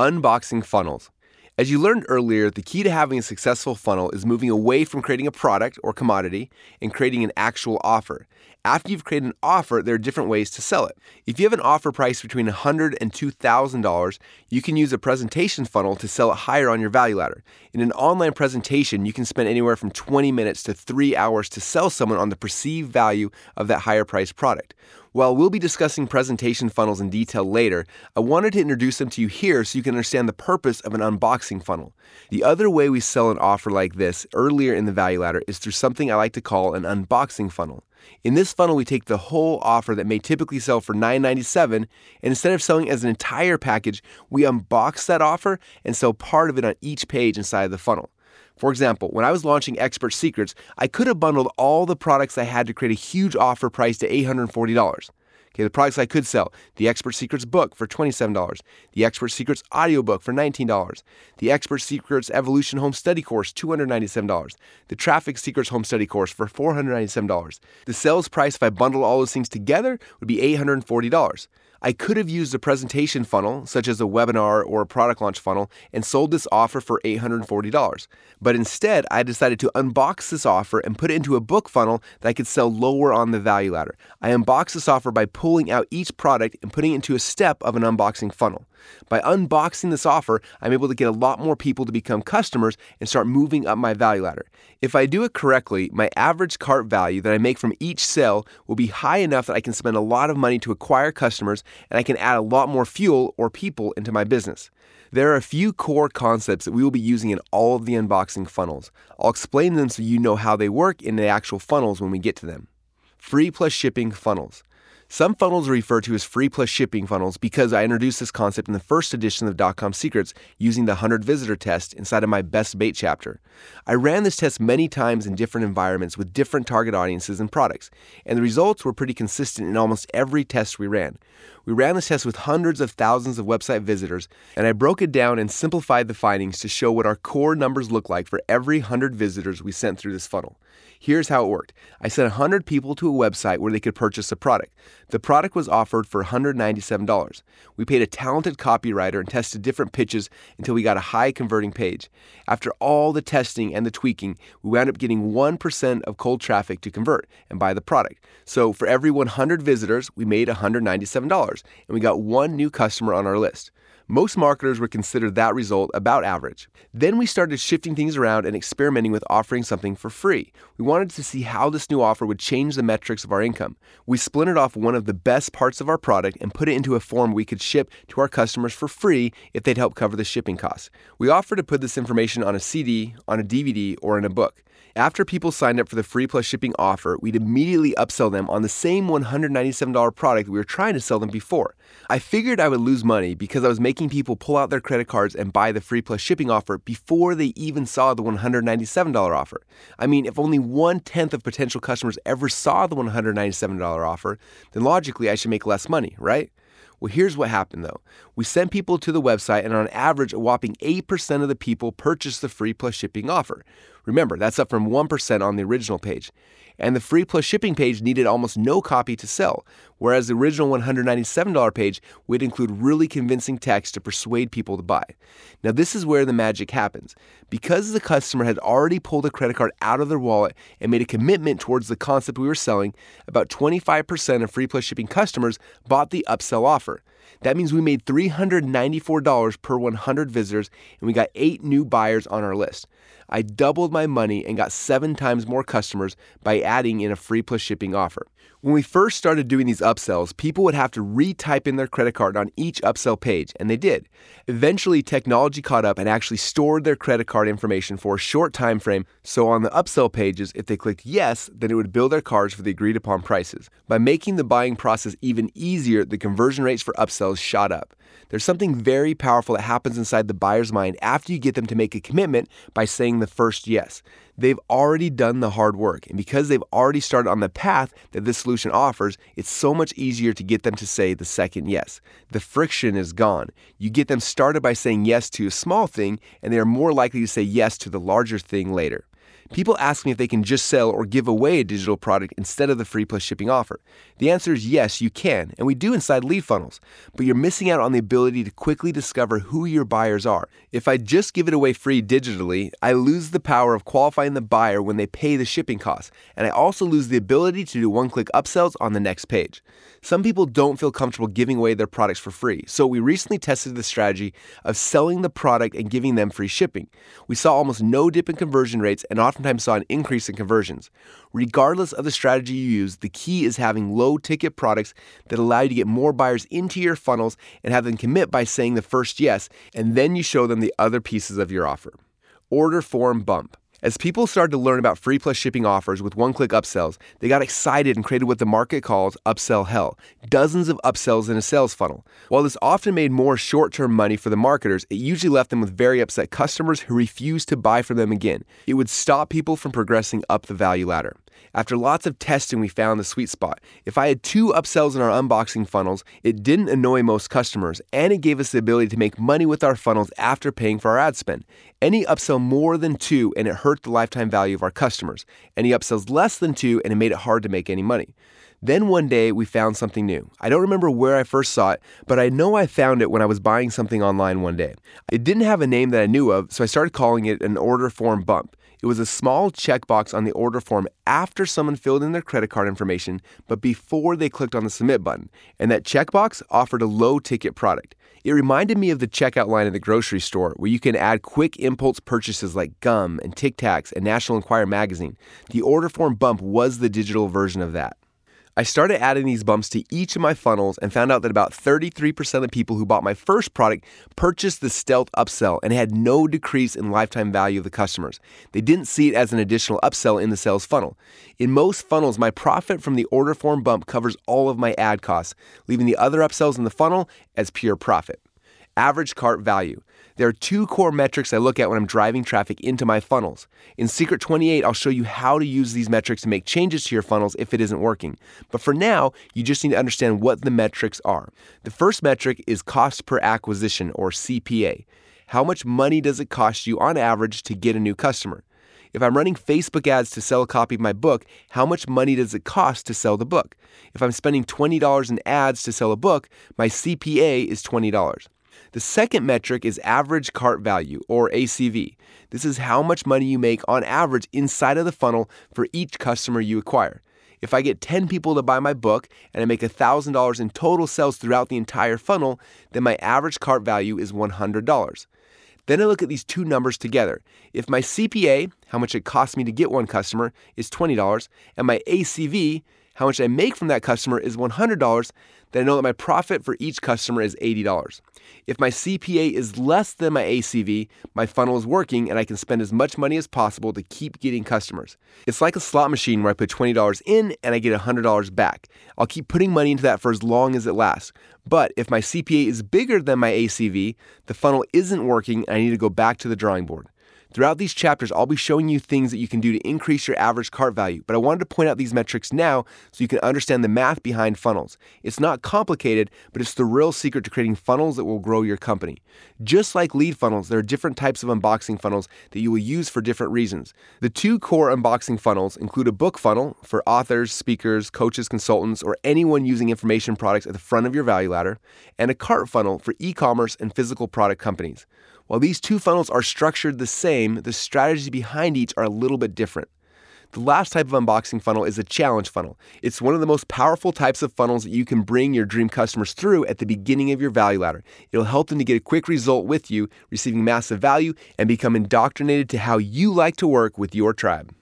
Unboxing funnels. As you learned earlier, the key to having a successful funnel is moving away from creating a product or commodity and creating an actual offer. After you've created an offer, there are different ways to sell it. If you have an offer price between $100 and $2,000, you can use a presentation funnel to sell it higher on your value ladder. In an online presentation, you can spend anywhere from 20 minutes to three hours to sell someone on the perceived value of that higher priced product. While we'll be discussing presentation funnels in detail later, I wanted to introduce them to you here so you can understand the purpose of an unboxing funnel. The other way we sell an offer like this earlier in the value ladder is through something I like to call an unboxing funnel. In this funnel, we take the whole offer that may typically sell for $9.97, and instead of selling as an entire package, we unbox that offer and sell part of it on each page inside the funnel. For example, when I was launching Expert Secrets, I could have bundled all the products I had to create a huge offer price to $840. Okay, the products I could sell the Expert Secrets book for $27, the Expert Secrets audiobook for $19, the Expert Secrets Evolution Home Study Course, $297, the Traffic Secrets Home Study Course for $497. The sales price, if I bundled all those things together, would be $840. I could have used a presentation funnel, such as a webinar or a product launch funnel, and sold this offer for $840. But instead, I decided to unbox this offer and put it into a book funnel that I could sell lower on the value ladder. I unboxed this offer by pulling out each product and putting it into a step of an unboxing funnel. By unboxing this offer, I'm able to get a lot more people to become customers and start moving up my value ladder. If I do it correctly, my average cart value that I make from each sale will be high enough that I can spend a lot of money to acquire customers and I can add a lot more fuel or people into my business. There are a few core concepts that we will be using in all of the unboxing funnels. I'll explain them so you know how they work in the actual funnels when we get to them. Free plus shipping funnels. Some funnels are referred to as free plus shipping funnels because I introduced this concept in the first edition of Dotcom Secrets using the 100 visitor test inside of my Best Bait chapter. I ran this test many times in different environments with different target audiences and products, and the results were pretty consistent in almost every test we ran. We ran this test with hundreds of thousands of website visitors, and I broke it down and simplified the findings to show what our core numbers look like for every 100 visitors we sent through this funnel. Here's how it worked I sent 100 people to a website where they could purchase a product. The product was offered for $197. We paid a talented copywriter and tested different pitches until we got a high converting page. After all the testing and the tweaking, we wound up getting 1% of cold traffic to convert and buy the product. So for every 100 visitors, we made $197 and we got one new customer on our list. Most marketers would consider that result about average. Then we started shifting things around and experimenting with offering something for free. We wanted to see how this new offer would change the metrics of our income. We splintered off one of the best parts of our product and put it into a form we could ship to our customers for free if they'd help cover the shipping costs. We offered to put this information on a CD, on a DVD, or in a book. After people signed up for the free plus shipping offer, we'd immediately upsell them on the same $197 product we were trying to sell them before. I figured I would lose money because I was making people pull out their credit cards and buy the free plus shipping offer before they even saw the $197 offer. I mean, if only one tenth of potential customers ever saw the $197 offer, then logically I should make less money, right? Well, here's what happened though. We sent people to the website, and on average, a whopping 8% of the people purchased the free plus shipping offer. Remember, that's up from 1% on the original page. And the free plus shipping page needed almost no copy to sell, whereas the original $197 page would include really convincing text to persuade people to buy. Now, this is where the magic happens. Because the customer had already pulled a credit card out of their wallet and made a commitment towards the concept we were selling, about 25% of free plus shipping customers bought the upsell offer. That means we made $394 per 100 visitors and we got eight new buyers on our list. I doubled my money and got seven times more customers by adding in a free plus shipping offer. When we first started doing these upsells, people would have to retype in their credit card on each upsell page, and they did. Eventually, technology caught up and actually stored their credit card information for a short time frame, so on the upsell pages, if they clicked yes, then it would bill their cards for the agreed upon prices. By making the buying process even easier, the conversion rates for upsells shot up. There's something very powerful that happens inside the buyer's mind after you get them to make a commitment by saying the first yes. They've already done the hard work, and because they've already started on the path that this solution offers, it's so much easier to get them to say the second yes. The friction is gone. You get them started by saying yes to a small thing, and they are more likely to say yes to the larger thing later. People ask me if they can just sell or give away a digital product instead of the free plus shipping offer. The answer is yes, you can, and we do inside lead funnels, but you're missing out on the ability to quickly discover who your buyers are. If I just give it away free digitally, I lose the power of qualifying the buyer when they pay the shipping costs, and I also lose the ability to do one click upsells on the next page. Some people don't feel comfortable giving away their products for free, so we recently tested the strategy of selling the product and giving them free shipping. We saw almost no dip in conversion rates and oftentimes saw an increase in conversions. Regardless of the strategy you use, the key is having low ticket products that allow you to get more buyers into your funnels and have them commit by saying the first yes, and then you show them the other pieces of your offer. Order form bump. As people started to learn about free plus shipping offers with one click upsells, they got excited and created what the market calls upsell hell dozens of upsells in a sales funnel. While this often made more short term money for the marketers, it usually left them with very upset customers who refused to buy from them again. It would stop people from progressing up the value ladder. After lots of testing, we found the sweet spot. If I had two upsells in our unboxing funnels, it didn't annoy most customers, and it gave us the ability to make money with our funnels after paying for our ad spend. Any upsell more than two, and it hurt the lifetime value of our customers. Any upsells less than two, and it made it hard to make any money. Then one day we found something new. I don't remember where I first saw it, but I know I found it when I was buying something online one day. It didn't have a name that I knew of, so I started calling it an order form bump. It was a small checkbox on the order form after someone filled in their credit card information, but before they clicked on the submit button. And that checkbox offered a low ticket product. It reminded me of the checkout line at the grocery store where you can add quick impulse purchases like gum and Tic Tacs and National Enquirer magazine. The order form bump was the digital version of that. I started adding these bumps to each of my funnels and found out that about 33% of people who bought my first product purchased the Stealth upsell and had no decrease in lifetime value of the customers. They didn't see it as an additional upsell in the sales funnel. In most funnels, my profit from the order form bump covers all of my ad costs, leaving the other upsells in the funnel as pure profit. Average cart value. There are two core metrics I look at when I'm driving traffic into my funnels. In Secret 28, I'll show you how to use these metrics to make changes to your funnels if it isn't working. But for now, you just need to understand what the metrics are. The first metric is cost per acquisition, or CPA. How much money does it cost you on average to get a new customer? If I'm running Facebook ads to sell a copy of my book, how much money does it cost to sell the book? If I'm spending $20 in ads to sell a book, my CPA is $20. The second metric is average cart value, or ACV. This is how much money you make on average inside of the funnel for each customer you acquire. If I get 10 people to buy my book and I make $1,000 in total sales throughout the entire funnel, then my average cart value is $100. Then I look at these two numbers together. If my CPA, how much it costs me to get one customer, is $20, and my ACV, how much I make from that customer is $100, then I know that my profit for each customer is $80. If my CPA is less than my ACV, my funnel is working and I can spend as much money as possible to keep getting customers. It's like a slot machine where I put $20 in and I get $100 back. I'll keep putting money into that for as long as it lasts. But if my CPA is bigger than my ACV, the funnel isn't working and I need to go back to the drawing board. Throughout these chapters, I'll be showing you things that you can do to increase your average cart value, but I wanted to point out these metrics now so you can understand the math behind funnels. It's not complicated, but it's the real secret to creating funnels that will grow your company. Just like lead funnels, there are different types of unboxing funnels that you will use for different reasons. The two core unboxing funnels include a book funnel for authors, speakers, coaches, consultants, or anyone using information products at the front of your value ladder, and a cart funnel for e commerce and physical product companies. While these two funnels are structured the same, the strategies behind each are a little bit different. The last type of unboxing funnel is a challenge funnel. It's one of the most powerful types of funnels that you can bring your dream customers through at the beginning of your value ladder. It'll help them to get a quick result with you, receiving massive value, and become indoctrinated to how you like to work with your tribe.